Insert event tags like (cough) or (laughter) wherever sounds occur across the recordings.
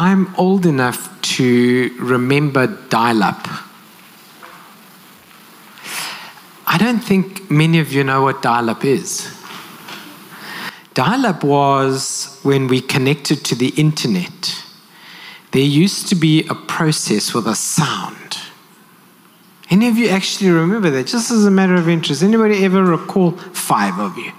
I'm old enough to remember dial up. I don't think many of you know what dial up is. Dial up was when we connected to the internet. There used to be a process with a sound. Any of you actually remember that? Just as a matter of interest. Anybody ever recall five of you?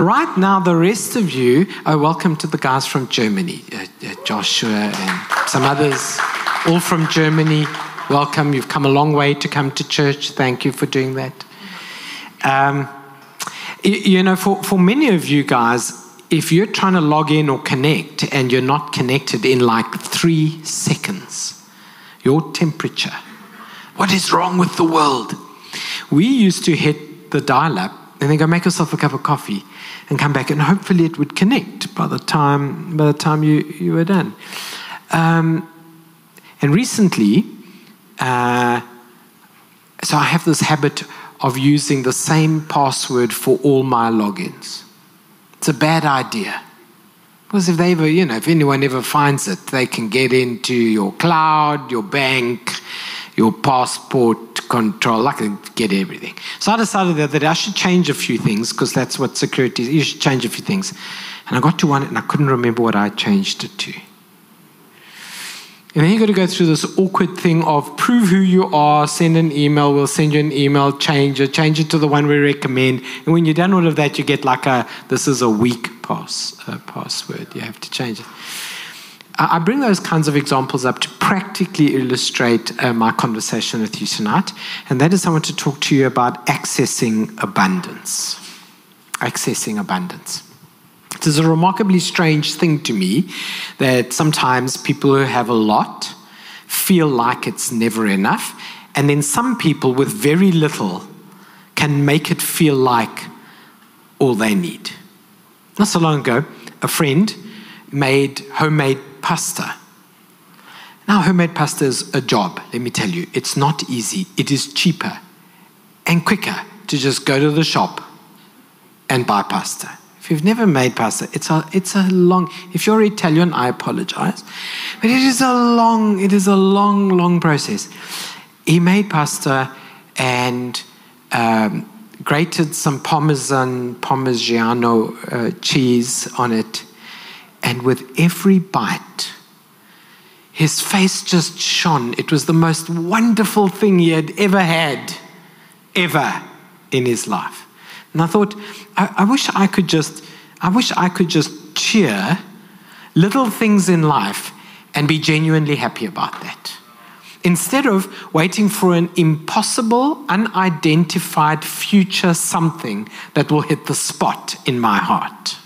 Right now, the rest of you are welcome to the guys from Germany, uh, uh, Joshua and some others, all from Germany. Welcome. You've come a long way to come to church. Thank you for doing that. Um, you know, for, for many of you guys, if you're trying to log in or connect and you're not connected in like three seconds, your temperature, what is wrong with the world? We used to hit the dial up and then go make yourself a cup of coffee and come back, and hopefully it would connect by the time, by the time you, you were done. Um, and recently, uh, so I have this habit of using the same password for all my logins. It's a bad idea. Because if they ever, you know, if anyone ever finds it, they can get into your cloud, your bank, your passport control. I can get everything. So I decided that, that I should change a few things because that's what security is. You should change a few things. And I got to one and I couldn't remember what I changed it to. And then you've got to go through this awkward thing of prove who you are, send an email, we'll send you an email, change it, change it to the one we recommend. And when you've done all of that, you get like a, this is a weak pass, uh, password. You have to change it. I bring those kinds of examples up to practically illustrate uh, my conversation with you tonight. And that is, I want to talk to you about accessing abundance. Accessing abundance. It is a remarkably strange thing to me that sometimes people who have a lot feel like it's never enough, and then some people with very little can make it feel like all they need. Not so long ago, a friend made homemade pasta. Now, homemade pasta is a job, let me tell you. It's not easy. It is cheaper and quicker to just go to the shop and buy pasta. If you've never made pasta, it's a, it's a long, if you're Italian, I apologize, but it is a long, it is a long, long process. He made pasta and um, grated some Parmesan, Parmigiano uh, cheese on it, and with every bite, his face just shone. It was the most wonderful thing he had ever had, ever in his life. And I thought, I, I wish I could just, I wish I could just cheer little things in life and be genuinely happy about that. Instead of waiting for an impossible, unidentified future something that will hit the spot in my heart.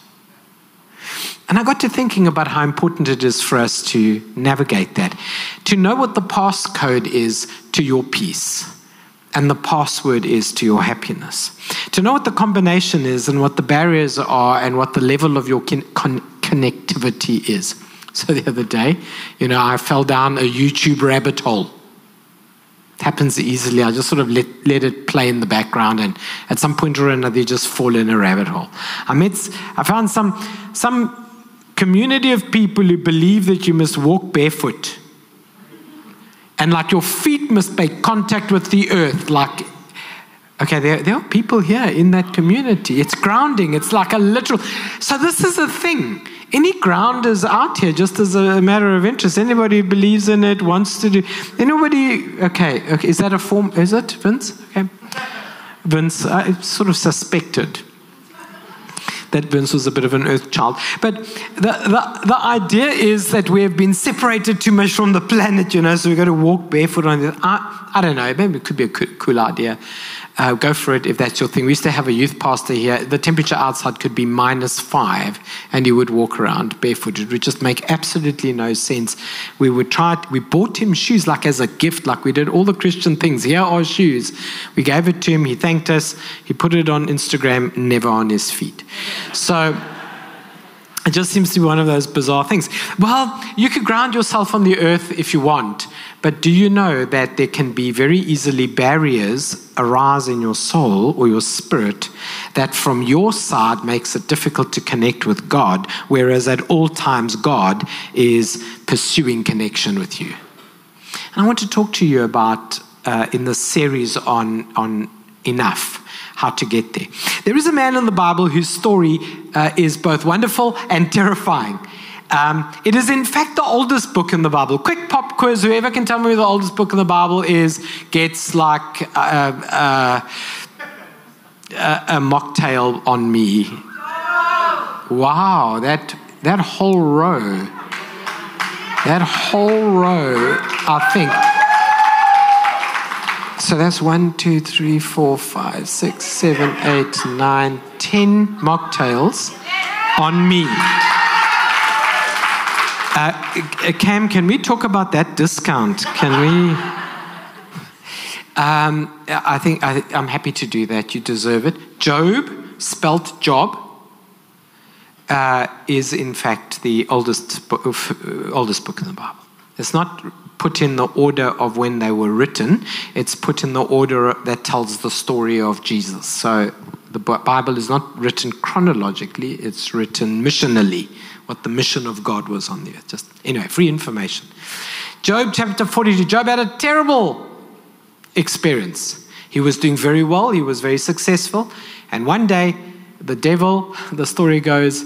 And I got to thinking about how important it is for us to navigate that, to know what the passcode is to your peace and the password is to your happiness. To know what the combination is and what the barriers are and what the level of your con- connectivity is. (laughs) So the other day, you know, I fell down a YouTube rabbit hole. It happens easily. I just sort of let, let it play in the background, and at some point or another, you just fall in a rabbit hole. I met, I found some, some community of people who believe that you must walk barefoot and like your feet must make contact with the earth like okay there, there are people here in that community. It's grounding. It's like a literal so this is a thing. Any grounders out here just as a matter of interest anybody who believes in it wants to do anybody okay okay is that a form is it vince? Okay. Vince i sort of suspected that Vince was a bit of an earth child. But the, the, the idea is that we have been separated too much from the planet, you know, so we've got to walk barefoot on it. I, I don't know, maybe it could be a cool, cool idea. Uh, go for it if that's your thing. We used to have a youth pastor here. The temperature outside could be minus five, and he would walk around barefoot. It would just make absolutely no sense. We would try. We bought him shoes like as a gift, like we did all the Christian things. Here are shoes. We gave it to him. He thanked us. He put it on Instagram. Never on his feet. So It just seems to be one of those bizarre things. Well, you could ground yourself on the earth if you want, but do you know that there can be very easily barriers arise in your soul or your spirit that from your side makes it difficult to connect with God, whereas at all times God is pursuing connection with you? And I want to talk to you about uh, in the series on, on enough how to get there. There is a man in the Bible whose story uh, is both wonderful and terrifying. Um, it is, in fact, the oldest book in the Bible. Quick pop quiz whoever can tell me the oldest book in the Bible is gets like a, a, a mocktail on me. Wow, that, that whole row, that whole row, I think. So that's one, two, three, four, five, six, seven, eight, nine, ten mocktails on me. Uh, Cam, can we talk about that discount? Can we? Um, I think I, am happy to do that. You deserve it. Job, spelt job, uh, is in fact the oldest, bo- uh, oldest book in the Bible. It's not put in the order of when they were written, it's put in the order that tells the story of Jesus. So the Bible is not written chronologically, it's written missionally, what the mission of God was on the earth. Just anyway, free information. Job chapter 42. Job had a terrible experience. He was doing very well, he was very successful, and one day the devil, (laughs) the story goes,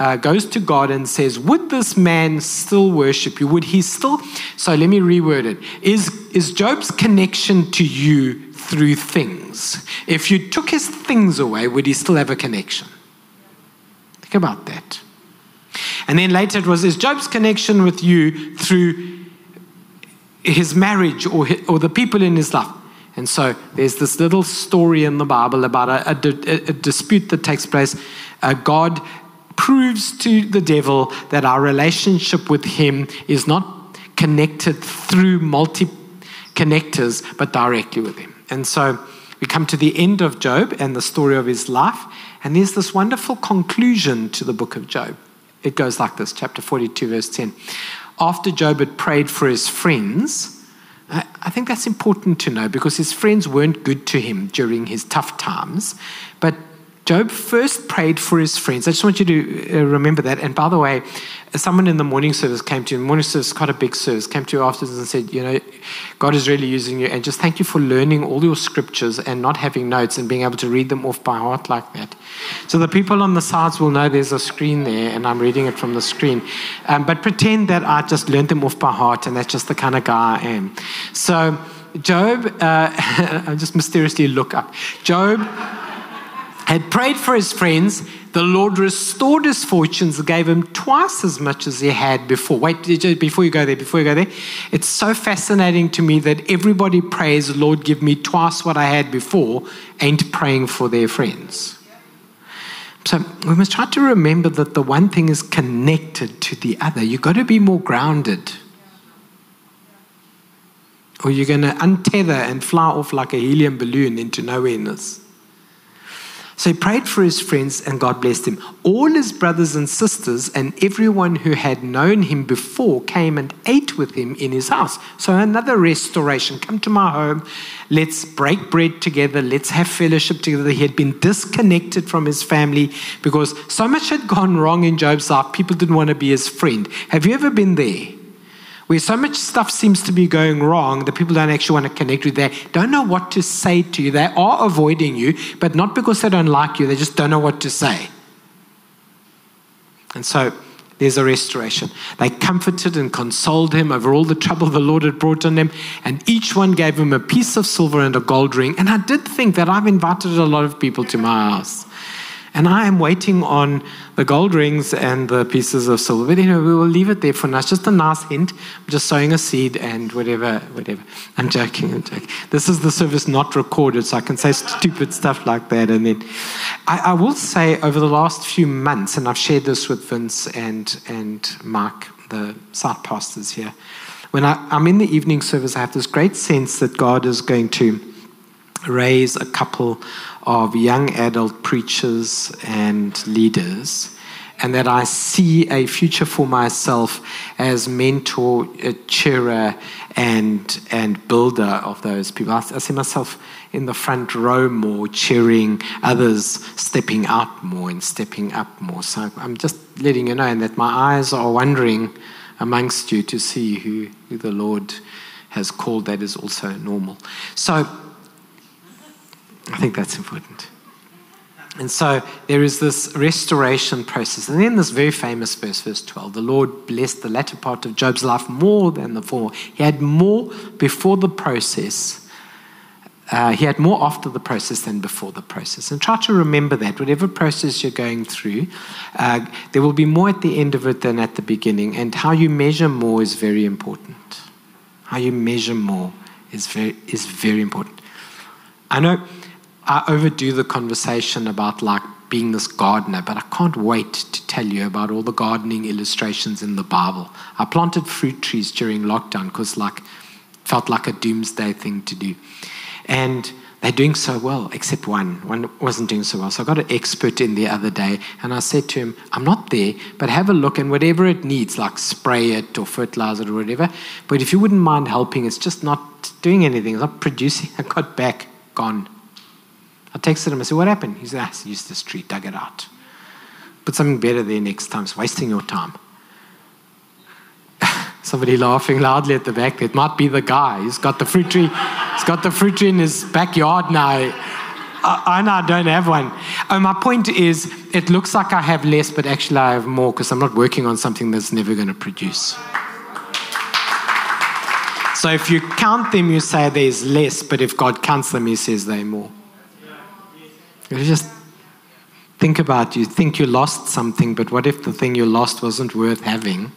uh, goes to God and says, Would this man still worship you? Would he still? So let me reword it. Is, is Job's connection to you through things? If you took his things away, would he still have a connection? Think about that. And then later it was, Is Job's connection with you through his marriage or, his, or the people in his life? And so there's this little story in the Bible about a, a, a dispute that takes place. Uh, God proves to the devil that our relationship with him is not connected through multi connectors, but directly with him. And so we come to the end of Job and the story of his life, and there's this wonderful conclusion to the book of Job. It goes like this chapter 42, verse 10. After Job had prayed for his friends, I think that's important to know because his friends weren't good to him during his tough times. But Job first prayed for his friends. I just want you to uh, remember that. And by the way, someone in the morning service came to you, the morning service, quite a big service, came to you afterwards and said, You know, God is really using you. And just thank you for learning all your scriptures and not having notes and being able to read them off by heart like that. So the people on the sides will know there's a screen there and I'm reading it from the screen. Um, but pretend that I just learned them off by heart and that's just the kind of guy I am. So, Job, uh, (laughs) I just mysteriously look up. Job had prayed for his friends, the Lord restored his fortunes and gave him twice as much as he had before. Wait, before you go there, before you go there, it's so fascinating to me that everybody prays, Lord, give me twice what I had before, ain't praying for their friends. So we must try to remember that the one thing is connected to the other. You've got to be more grounded. Or you're going to untether and fly off like a helium balloon into nowhereness. So he prayed for his friends and God blessed him. All his brothers and sisters and everyone who had known him before came and ate with him in his house. So another restoration. Come to my home. Let's break bread together. Let's have fellowship together. He had been disconnected from his family because so much had gone wrong in Job's life. People didn't want to be his friend. Have you ever been there? Where so much stuff seems to be going wrong that people don't actually want to connect with. They don't know what to say to you. They are avoiding you, but not because they don't like you, they just don't know what to say. And so there's a restoration. They comforted and consoled him over all the trouble the Lord had brought on them, and each one gave him a piece of silver and a gold ring. And I did think that I've invited a lot of people to my house. And I am waiting on the gold rings and the pieces of silver. But anyway, we will leave it there for now. It's just a nice hint. I'm just sowing a seed and whatever, whatever. I'm joking, I'm joking. This is the service not recorded, so I can say stupid stuff like that. And then I, I will say over the last few months, and I've shared this with Vince and, and Mark, the site pastors here. When I, I'm in the evening service, I have this great sense that God is going to raise a couple of young adult preachers and leaders and that I see a future for myself as mentor, cheerer, and, and builder of those people. I, I see myself in the front row more, cheering others stepping up more and stepping up more. So I'm just letting you know, and that my eyes are wandering amongst you to see who, who the Lord has called that is also normal. So I think that's important. And so there is this restoration process. And then this very famous verse, verse 12 the Lord blessed the latter part of Job's life more than the former. He had more before the process. Uh, he had more after the process than before the process. And try to remember that. Whatever process you're going through, uh, there will be more at the end of it than at the beginning. And how you measure more is very important. How you measure more is very, is very important. I know I overdo the conversation about like being this gardener, but I can't wait to tell you about all the gardening illustrations in the Bible. I planted fruit trees during lockdown because like felt like a doomsday thing to do. And they're doing so well, except one. One wasn't doing so well. So I got an expert in the other day, and I said to him, I'm not there, but have a look, and whatever it needs, like spray it or fertilize it or whatever. But if you wouldn't mind helping, it's just not doing anything, it's not producing. (laughs) I got back, gone. I texted him, I said, What happened? He said, I ah, used this tree, dug it out. Put something better there next time. It's wasting your time. (laughs) Somebody laughing loudly at the back. It might be the guy. He's got the fruit tree. He's got the fruit tree in his backyard now. I, I know don't have one. Oh, my point is, it looks like I have less, but actually I have more because I'm not working on something that's never going to produce. So if you count them, you say there's less, but if God counts them, He says they're more. You just think about you think you lost something, but what if the thing you lost wasn't worth having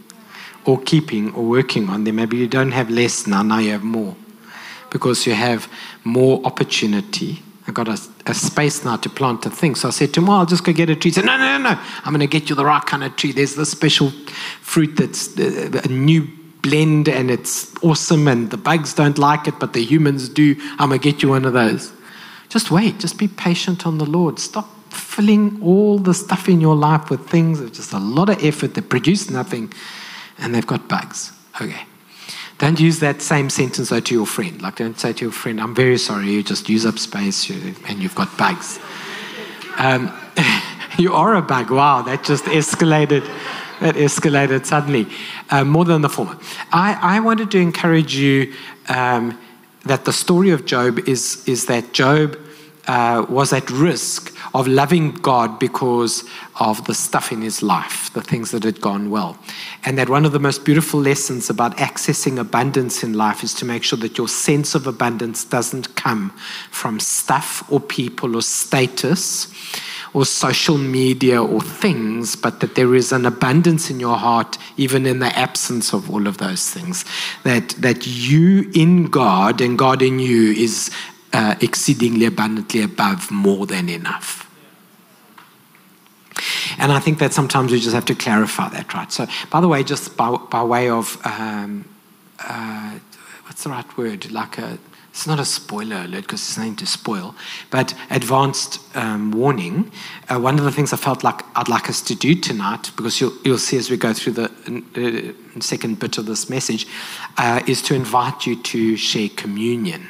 or keeping or working on? Then maybe you don't have less now, now you have more because you have more opportunity. I got a, a, space now to plant a thing. So I said to him, well, I'll just go get a tree. He said, no, no, no, no. I'm going to get you the right kind of tree. There's this special fruit that's uh, a new blend and it's awesome and the bugs don't like it, but the humans do. I'm going to get you one of those. Just wait, just be patient on the Lord. Stop filling all the stuff in your life with things of just a lot of effort that produce nothing and they've got bugs. Okay. Don't use that same sentence though to your friend. Like, don't say to your friend, I'm very sorry, you just use up space and you've got bugs. Um, (laughs) you are a bug. Wow, that just escalated. That escalated suddenly, uh, more than the former. I, I wanted to encourage you um, that the story of Job is, is that Job uh, was at risk of loving God because of the stuff in his life, the things that had gone well. And that one of the most beautiful lessons about accessing abundance in life is to make sure that your sense of abundance doesn't come from stuff or people or status or social media or things, but that there is an abundance in your heart, even in the absence of all of those things. That, that you in God and God in you is uh, exceedingly abundantly above more than enough. And I think that sometimes we just have to clarify that, right? So, by the way, just by, by way of um, uh, what's the right word? Like a it's not a spoiler alert because it's nothing to spoil, but advanced um, warning. Uh, one of the things I felt like I'd like us to do tonight, because you'll, you'll see as we go through the uh, second bit of this message, uh, is to invite you to share communion.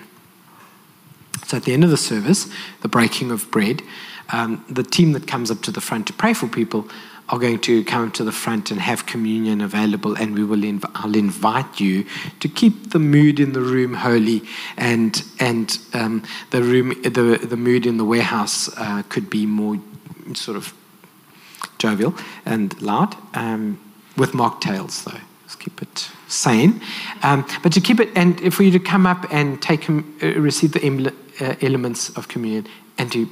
So at the end of the service, the breaking of bread, um, the team that comes up to the front to pray for people are going to come to the front and have communion available, and we will inv- I'll invite you to keep the mood in the room holy, and and um, the room the the mood in the warehouse uh, could be more sort of jovial and loud, um, with mocktails though. Let's keep it sane, um, but to keep it and for you to come up and take uh, receive the uh, elements of communion and to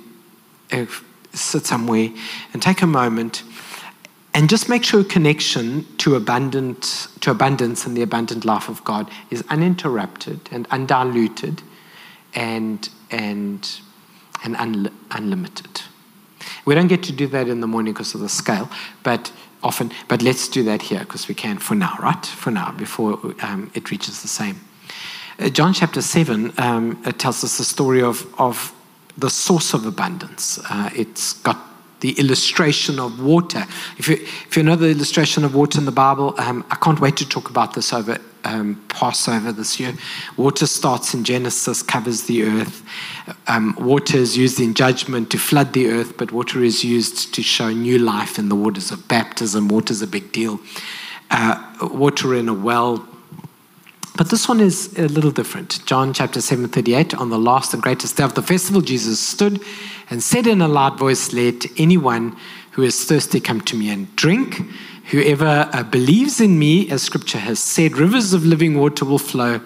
uh, sit somewhere and take a moment and just make sure connection to abundant to abundance and the abundant life of God is uninterrupted and undiluted and and and un, unlimited. We don't get to do that in the morning because of the scale, but often. But let's do that here because we can for now, right? For now, before um, it reaches the same. Uh, John chapter seven um, tells us the story of of the source of abundance. Uh, it's got the illustration of water. If you, if you know the illustration of water in the Bible, um, I can't wait to talk about this over um, Passover this year. Water starts in Genesis, covers the earth. Um, water is used in judgment to flood the earth, but water is used to show new life in the waters of baptism. Water is a big deal. Uh, water in a well but this one is a little different. John chapter 7, 38. On the last and greatest day of the festival, Jesus stood and said in a loud voice, Let anyone who is thirsty come to me and drink. Whoever uh, believes in me, as scripture has said, rivers of living water will flow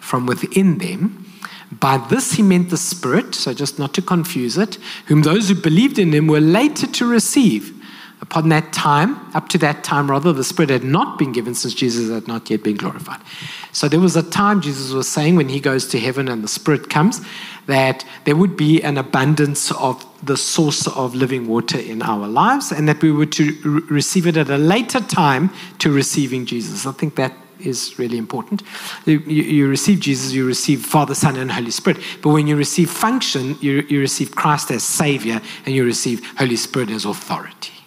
from within them. By this he meant the Spirit, so just not to confuse it, whom those who believed in him were later to receive. Upon that time, up to that time, rather, the Spirit had not been given since Jesus had not yet been glorified. So there was a time, Jesus was saying, when he goes to heaven and the Spirit comes, that there would be an abundance of the source of living water in our lives and that we were to re- receive it at a later time to receiving Jesus. I think that is really important. You, you, receive Jesus, you receive Father, Son, and Holy Spirit. But when you receive function, you, you receive Christ as Savior and you receive Holy Spirit as authority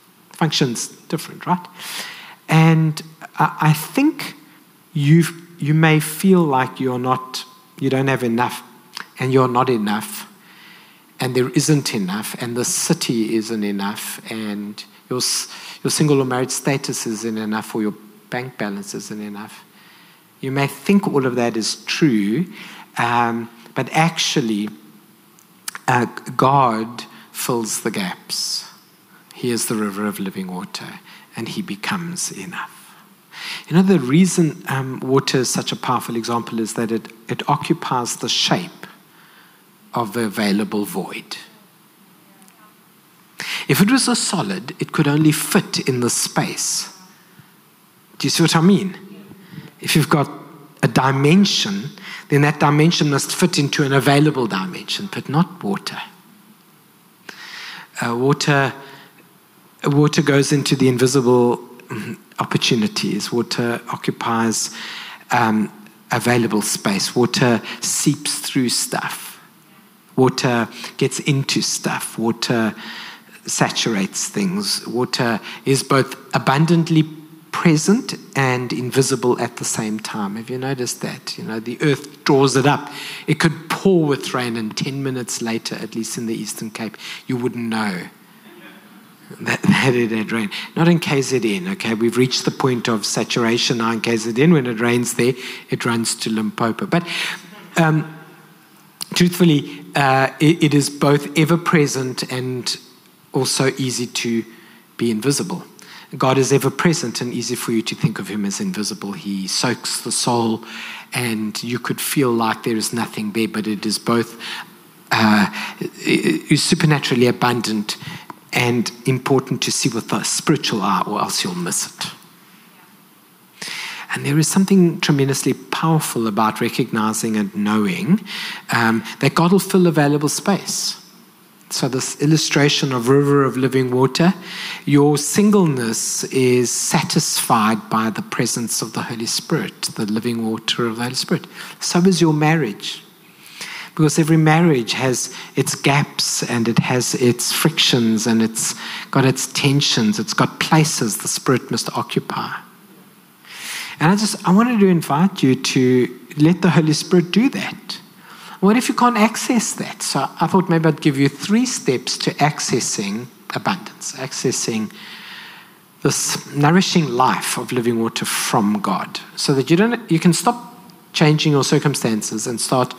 functions different, right? And I think you you may feel like you're not, you don't have enough, and you're not enough, and there isn't enough, and the city isn't enough, and your your single or married status isn't enough, or your bank balance isn't enough. You may think all of that is true, um, but actually, uh, God fills the gaps. He is the river of living water, and He becomes enough. You know, the reason um, water is such a powerful example is that it, it occupies the shape of the available void. If it was a solid, it could only fit in the space. Do you see what I mean? If you've got a dimension, then that dimension must fit into an available dimension, but not water. Uh, water water goes into the invisible mm, opportunities. Water occupies um, available space. Water seeps through stuff. Water gets into stuff. Water saturates things. Water is both abundantly present and invisible at the same time. Have you noticed that? You know, the earth draws it up. It could pour with rain, and 10 minutes later, at least in the Eastern Cape, you wouldn't know that, (laughs) that it had rained. Not in KZN, okay? We've reached the point of saturation now in KZN. When it rains there, it runs to Limpopo. But um, truthfully, uh, it, it is both ever present and also easy to be invisible. God is ever present and easy for you to think of Him as invisible. He soaks the soul, and you could feel like there is nothing there, but it is both uh, supernaturally abundant and important to see with the spiritual eye, or else you'll miss it. And there is something tremendously powerful about recognizing and knowing um, that God will fill available space. So, this illustration of river of living water, your singleness is satisfied by the presence of the Holy Spirit, the living water of the Holy Spirit. So is your marriage because every marriage has its gaps and it has its frictions and it's got its tensions, it's got places the Spirit must occupy. And I just, I wanted to invite you to let the Holy Spirit do that. What if you can't access that? So I thought maybe I'd give you three steps to accessing abundance, accessing this nourishing life of living water from God, so that you don't, you can stop changing your circumstances and start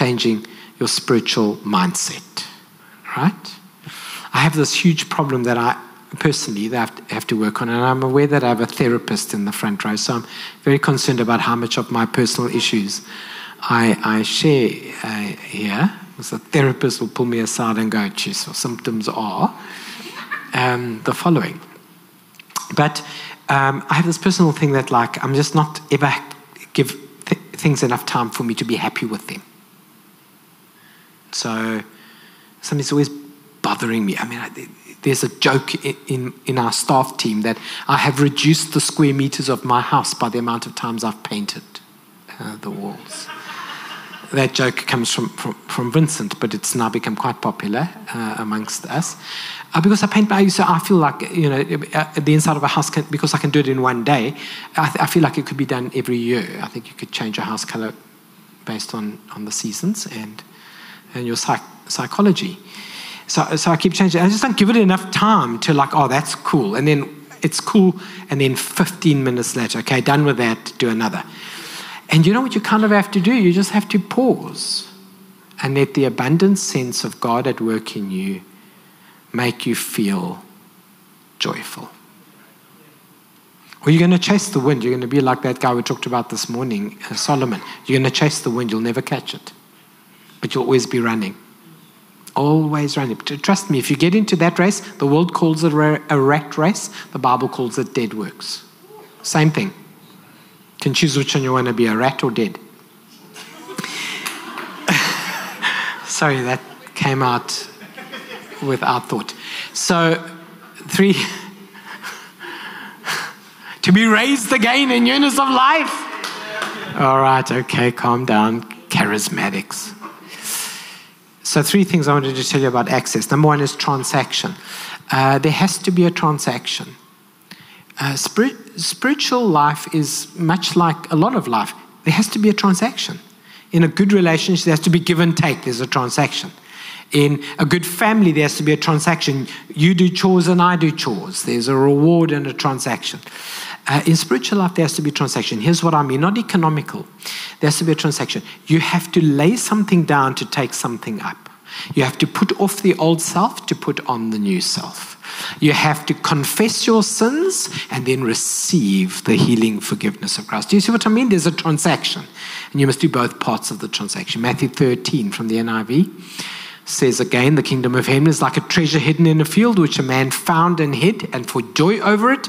changing your spiritual mindset, right? I have this huge problem that I personally have to work on, and I'm aware that I have a therapist in the front row, so I'm very concerned about how much of my personal issues I, I share uh, here. Because the therapist will pull me aside and go, geez, your symptoms are um, the following. But um, I have this personal thing that, like, I'm just not ever give th- things enough time for me to be happy with them. So something's always bothering me. I mean, I, there's a joke in, in, our staff team that I have reduced the square meters of my house by the amount of times I've painted uh, the walls. that joke comes from, from, from Vincent, but it's now become quite popular uh, amongst us. Uh, because I paint by, so I feel like, you know, uh, the inside of a house, can, because I can do it in one day, I, th- I, feel like it could be done every year. I think you could change your house color based on, on the seasons and, and your psych- psychology. So, so I keep changing. I just don't give it enough time to like, oh, that's cool. And then it's cool. And then 15 minutes later, okay, done with that, do another. And you know what you kind of have to do? You just have to pause and let the abundant sense of God at work in you make you feel joyful. Or you're going to chase the wind. You're going to be like that guy we talked about this morning, uh, Solomon. You're going to chase the wind. You'll never catch it. But you'll always be running. Always running. Trust me, if you get into that race, the world calls it a rat race, the Bible calls it dead works. Same thing can choose which one you want to be a rat or dead. (laughs) Sorry, that came out without thought. So, three, (laughs) to be raised again in newness of life. All right, okay, calm down. Charismatics. So, three things I wanted to tell you about access. Number one is transaction. Uh, there has to be a transaction. Uh, spirit, spiritual life is much like a lot of life. There has to be a transaction. In a good relationship, there has to be give and take, there's a transaction. In a good family, there has to be a transaction. You do chores and I do chores. There's a reward and a transaction. Uh, in spiritual life, there has to be transaction. Here's what I mean not economical. There has to be a transaction. You have to lay something down to take something up. You have to put off the old self to put on the new self. You have to confess your sins and then receive the healing forgiveness of Christ. Do you see what I mean? There's a transaction, and you must do both parts of the transaction. Matthew 13 from the NIV says again, The kingdom of heaven is like a treasure hidden in a field which a man found and hid, and for joy over it,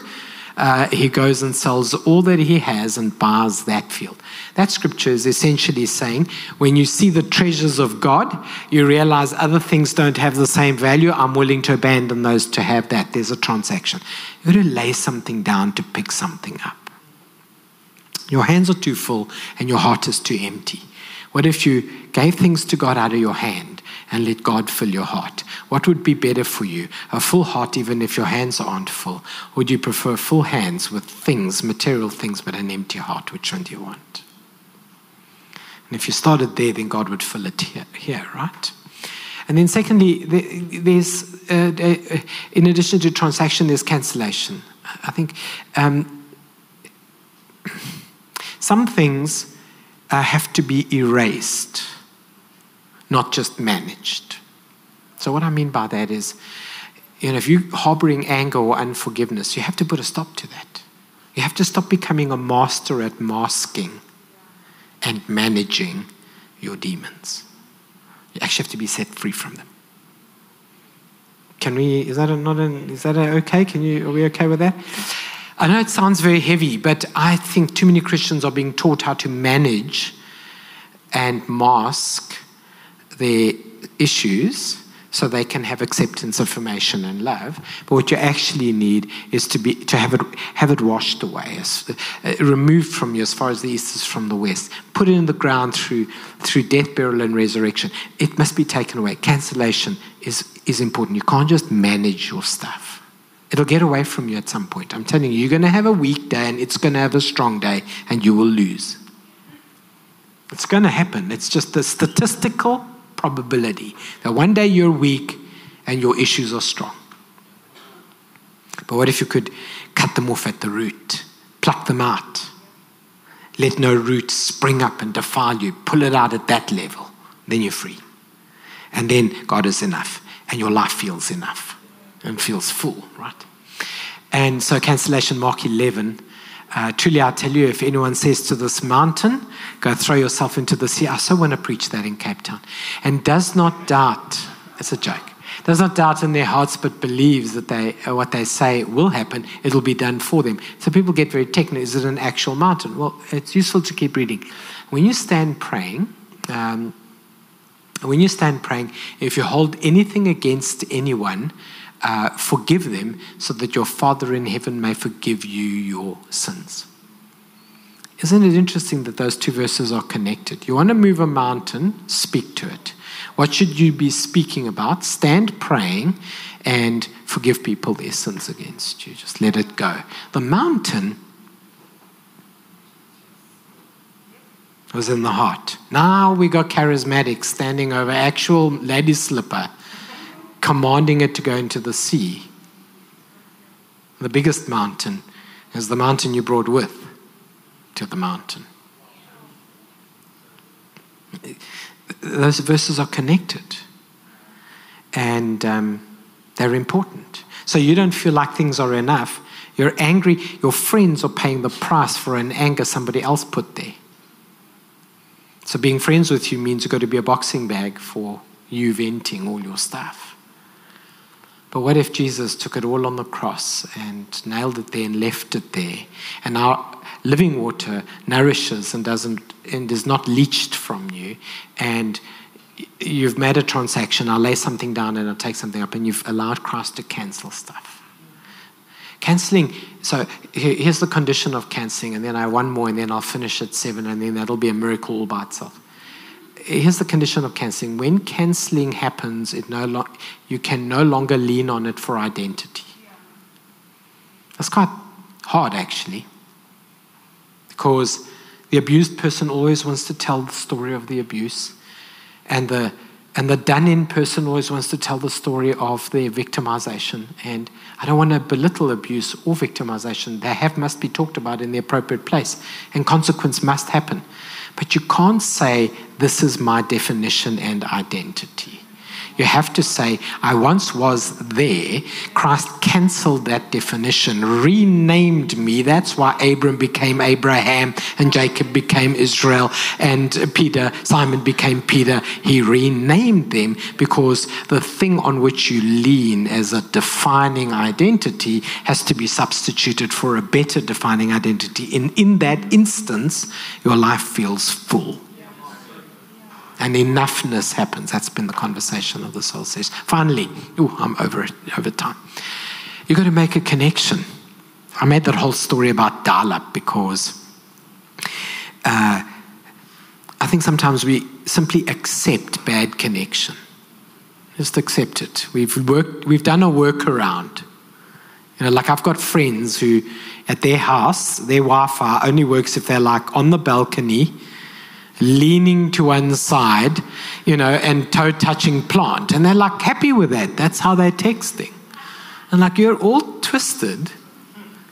uh, he goes and sells all that he has and buys that field. That scripture is essentially saying when you see the treasures of God, you realize other things don't have the same value. I'm willing to abandon those to have that. There's a transaction. You've got to lay something down to pick something up. Your hands are too full and your heart is too empty. What if you gave things to God out of your hand and let God fill your heart? What would be better for you? A full heart, even if your hands aren't full? Or would you prefer full hands with things, material things, but an empty heart? Which one do you want? And if you started there, then God would fill it here, here right? And then, secondly, there's, uh, uh, in addition to transaction, there's cancellation. I think um, (clears throat) some things uh, have to be erased, not just managed. So, what I mean by that is, you know, if you're harboring anger or unforgiveness, you have to put a stop to that. You have to stop becoming a master at masking and managing your demons. You actually have to be set free from them. Can we, is that a, not an, is that a, okay? Can you, are we okay with that? I know it sounds very heavy, but I think too many Christians are being taught how to manage and mask their issues so they can have acceptance, affirmation, and love. But what you actually need is to be to have it have it washed away, uh, removed from you as far as the east is from the west. Put it in the ground through through death, burial, and resurrection. It must be taken away. Cancellation is is important. You can't just manage your stuff. It'll get away from you at some point. I'm telling you, you're going to have a weak day and it's going to have a strong day, and you will lose. It's going to happen. It's just the statistical probability that one day you're weak and your issues are strong. But what if you could cut them off at the root, pluck them out? Let no root spring up and defile you. Pull it out at that level. Then you're free. And then God is enough, and your life feels enough and feels full, right? And so, cancellation, Mark 11. Uh, truly, I tell you, if anyone says to this mountain, go throw yourself into the sea, I so want to preach that in Cape Town, and does not doubt, it's a joke, does not doubt in their hearts, but believes that they, uh, what they say will happen, it'll be done for them. So people get very technical. Is it an actual mountain? Well, it's useful to keep reading. When you stand praying, um, when you stand praying, if you hold anything against anyone, uh, forgive them so that your Father in heaven may forgive you your sins. Isn't it interesting that those two verses are connected? You want to move a mountain, speak to it. What should you be speaking about? Stand praying and forgive people their sins against you. Just let it go. The mountain was in the heart. Now we got charismatics standing over actual lady slipper, commanding it to go into the sea. The biggest mountain is the mountain you brought with to the mountain. Those verses are connected and um, they're important. So you don't feel like things are enough. You're angry, your friends are paying the price for an anger somebody else put there. So being friends with you means you've got to be a boxing bag for you venting all your stuff. But what if Jesus took it all on the cross and nailed it there and left it there? And our living water nourishes and doesn't and is not leached from you. And you've made a transaction. I'll lay something down and I'll take something up, and you've allowed Christ to cancel stuff. Canceling, so here's the condition of canceling, and then I one more, and then I'll finish at seven, and then that'll be a miracle all by itself here's the condition of canceling. When canceling happens, it no lo- you can no longer lean on it for identity. That's quite hard, actually, because the abused person always wants to tell the story of the abuse, and the and the done in person always wants to tell the story of their victimization. And I don't want to belittle abuse or victimization. They have must be talked about in the appropriate place, and consequence must happen. But you can't say, This is my definition and identity. You have to say, I once was there. Christ cancelled that definition, renamed me. That's why Abram became Abraham and Jacob became Israel and Peter, Simon became Peter. He renamed them because the thing on which you lean as a defining identity has to be substituted for a better defining identity. And in that instance, your life feels full and enoughness happens. That's been the conversation of the soul says. Finally, ooh, I'm over it, over time. You've got to make a connection. I made that whole story about dial-up because uh, I think sometimes we simply accept bad connection. Just accept it. We've worked, we've done a workaround. You know, like I've got friends who, at their house, their Wi-Fi only works if they're like on the balcony leaning to one side, you know, and toe touching plant. And they're like happy with that. That's how they're texting. And like you're all twisted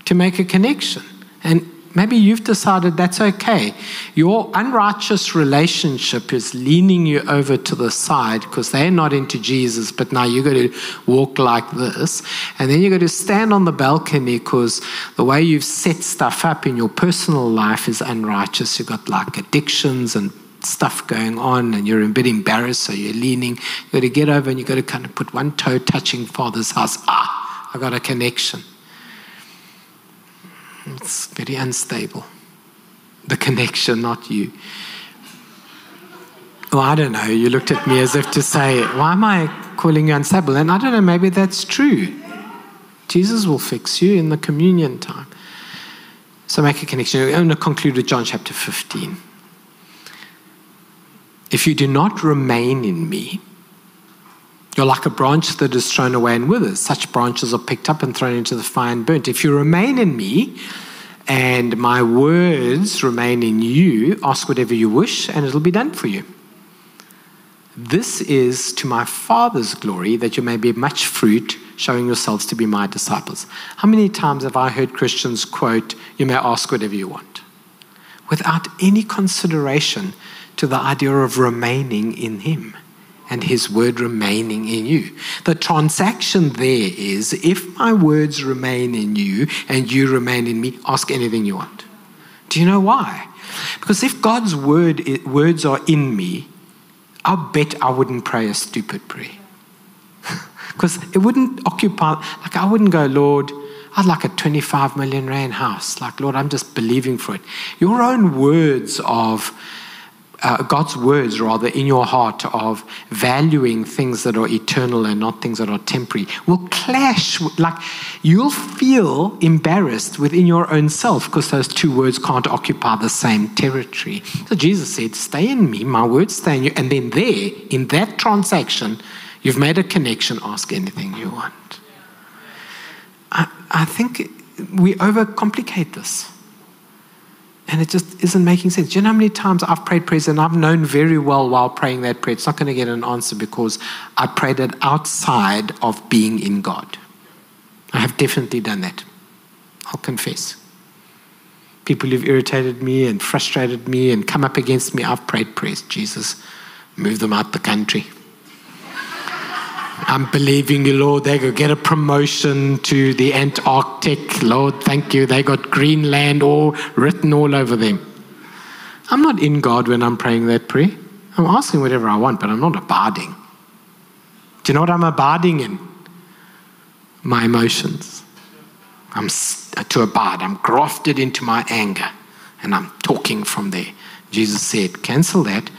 to make a connection. And Maybe you've decided that's okay. Your unrighteous relationship is leaning you over to the side because they're not into Jesus, but now you've got to walk like this. And then you've got to stand on the balcony because the way you've set stuff up in your personal life is unrighteous. You've got like addictions and stuff going on and you're a bit embarrassed, so you're leaning. You've got to get over and you've got to kind of put one toe touching Father's house. Ah, I got a connection. It's very unstable. The connection, not you. Well, I don't know. You looked at me as if to say, Why am I calling you unstable? And I don't know, maybe that's true. Jesus will fix you in the communion time. So make a connection. I'm going to conclude with John chapter 15. If you do not remain in me, you're like a branch that is thrown away and withers. Such branches are picked up and thrown into the fire and burnt. If you remain in me and my words remain in you, ask whatever you wish and it'll be done for you. This is to my Father's glory that you may be much fruit, showing yourselves to be my disciples. How many times have I heard Christians quote, You may ask whatever you want, without any consideration to the idea of remaining in Him? And his word remaining in you. The transaction there is if my words remain in you and you remain in me, ask anything you want. Do you know why? Because if God's word, words are in me, I'll bet I wouldn't pray a stupid prayer. (laughs) Because it wouldn't occupy, like, I wouldn't go, Lord, I'd like a 25 million rand house. Like, Lord, I'm just believing for it. Your own words of, uh, God's words, rather, in your heart of valuing things that are eternal and not things that are temporary will clash. Like you'll feel embarrassed within your own self because those two words can't occupy the same territory. So Jesus said, Stay in me, my words stay in you. And then, there, in that transaction, you've made a connection, ask anything you want. I, I think we overcomplicate this. And it just isn't making sense. Do you know how many times I've prayed prayers and I've known very well while praying that prayer, it's not going to get an answer because I prayed it outside of being in God. I have definitely done that. I'll confess. People who've irritated me and frustrated me and come up against me, I've prayed prayers. Jesus, move them out the country. I'm believing you, Lord. They go get a promotion to the Antarctic. Lord, thank you. They got Greenland all written all over them. I'm not in God when I'm praying that prayer. I'm asking whatever I want, but I'm not abiding. Do you know what I'm abiding in? My emotions. I'm uh, to abide. I'm grafted into my anger, and I'm talking from there. Jesus said, cancel that,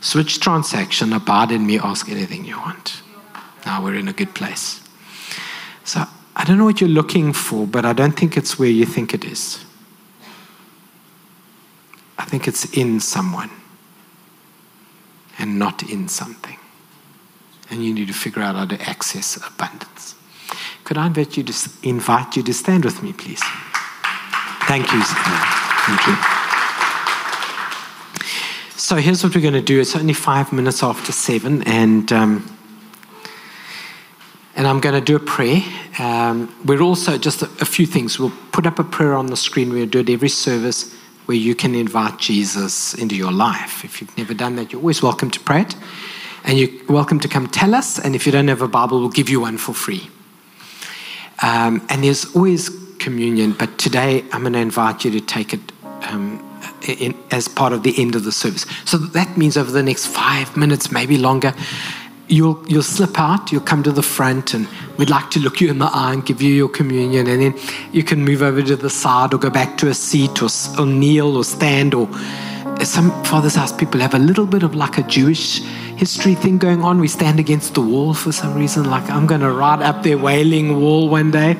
switch transaction, abide in me, ask anything you want now we're in a good place. So I don't know what you're looking for, but I don't think it's where you think it is. I think it's in someone and not in something. And you need to figure out how to access abundance. Could I invite you to, invite you to stand with me, please? Thank you. Thank you. So here's what we're going to do. It's only five minutes after seven, and um, and I'm going to do a prayer. Um, we're also just a, a, few things. We'll put up a prayer on the screen. We'll do it every service where you can invite Jesus into your life. If you've never done that, you're always welcome to pray it. And you're welcome to come tell us. And if you don't have a Bible, we'll give you one for free. Um, and there's always communion, but today I'm going to invite you to take it um, in, as part of the end of the service. So that means over the next five minutes, maybe longer, you'll, you'll slip out, you'll come to the front, and we'd like to look you in the eye and give you your communion. And then you can move over to the side or go back to a seat or, or kneel or stand. Or some Father's House people have a little bit of like a Jewish history thing going on. We stand against the wall for some reason, like I'm going to ride up their wailing wall one day.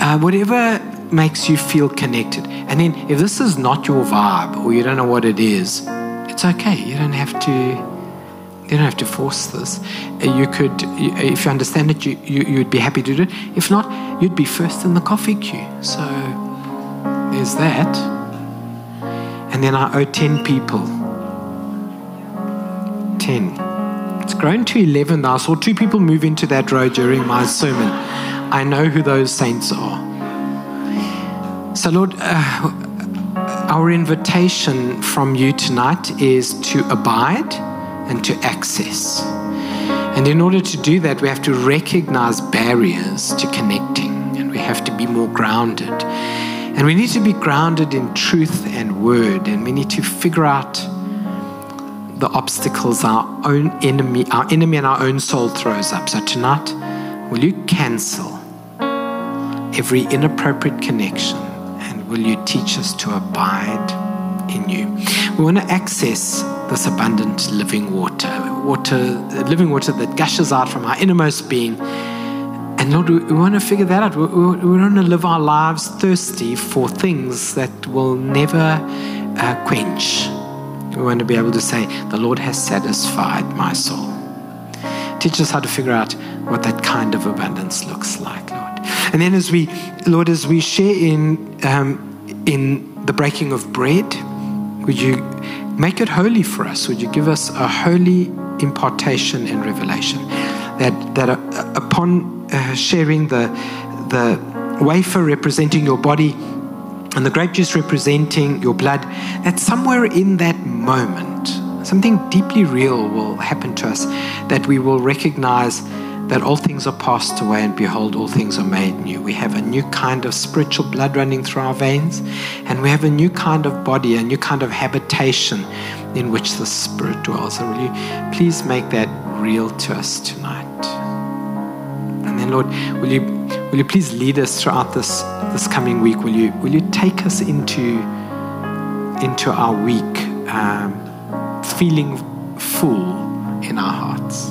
Uh, whatever makes you feel connected. And then if this is not your vibe or you don't know what it is, it's okay. You don't have to you don't have to force this. Uh, you could, if you understand it, you, you, would be happy to do it. If not, you'd be first in the coffee queue. So there's that. And then I owe 10 people. 10. It's grown to 11 now. I saw two people move into that row during my sermon. I know who those saints are. So, Lord, uh, our invitation from you tonight is to abide and to access. And in order to do that, we have to recognize barriers to connecting and we have to be more grounded. And we need to be grounded in truth and word, and we need to figure out the obstacles our own enemy, our enemy and our own soul throws up. So tonight, will you cancel every inappropriate connection and will you teach us to abide in you? We want to access this abundant living water, water, living water that gushes out from our innermost being. And Lord, we, we want to figure that out. We, we, we, want to live our lives thirsty for things that will never uh, quench. We want to be able to say, The Lord has satisfied my soul. Teach us how to figure out what that kind of abundance looks like, Lord. And then, as we, Lord, as we share in, um, in the breaking of bread, would you Make it holy for us. Would you give us a holy impartation and revelation? That, that uh, upon uh, sharing the, the wafer representing your body and the grape juice representing your blood, that somewhere in that moment, something deeply real will happen to us, that we will recognize that all things are passed away and behold, all things are made new. We have a new kind of spiritual blood running through our veins, and we have a new kind of body, a new kind of habitation in which the Spirit dwells. And will you please make that real to us tonight? And then, Lord, will you will you please lead us throughout this this coming week? Will you will you take us into into our week? Um, feeling full in our hearts.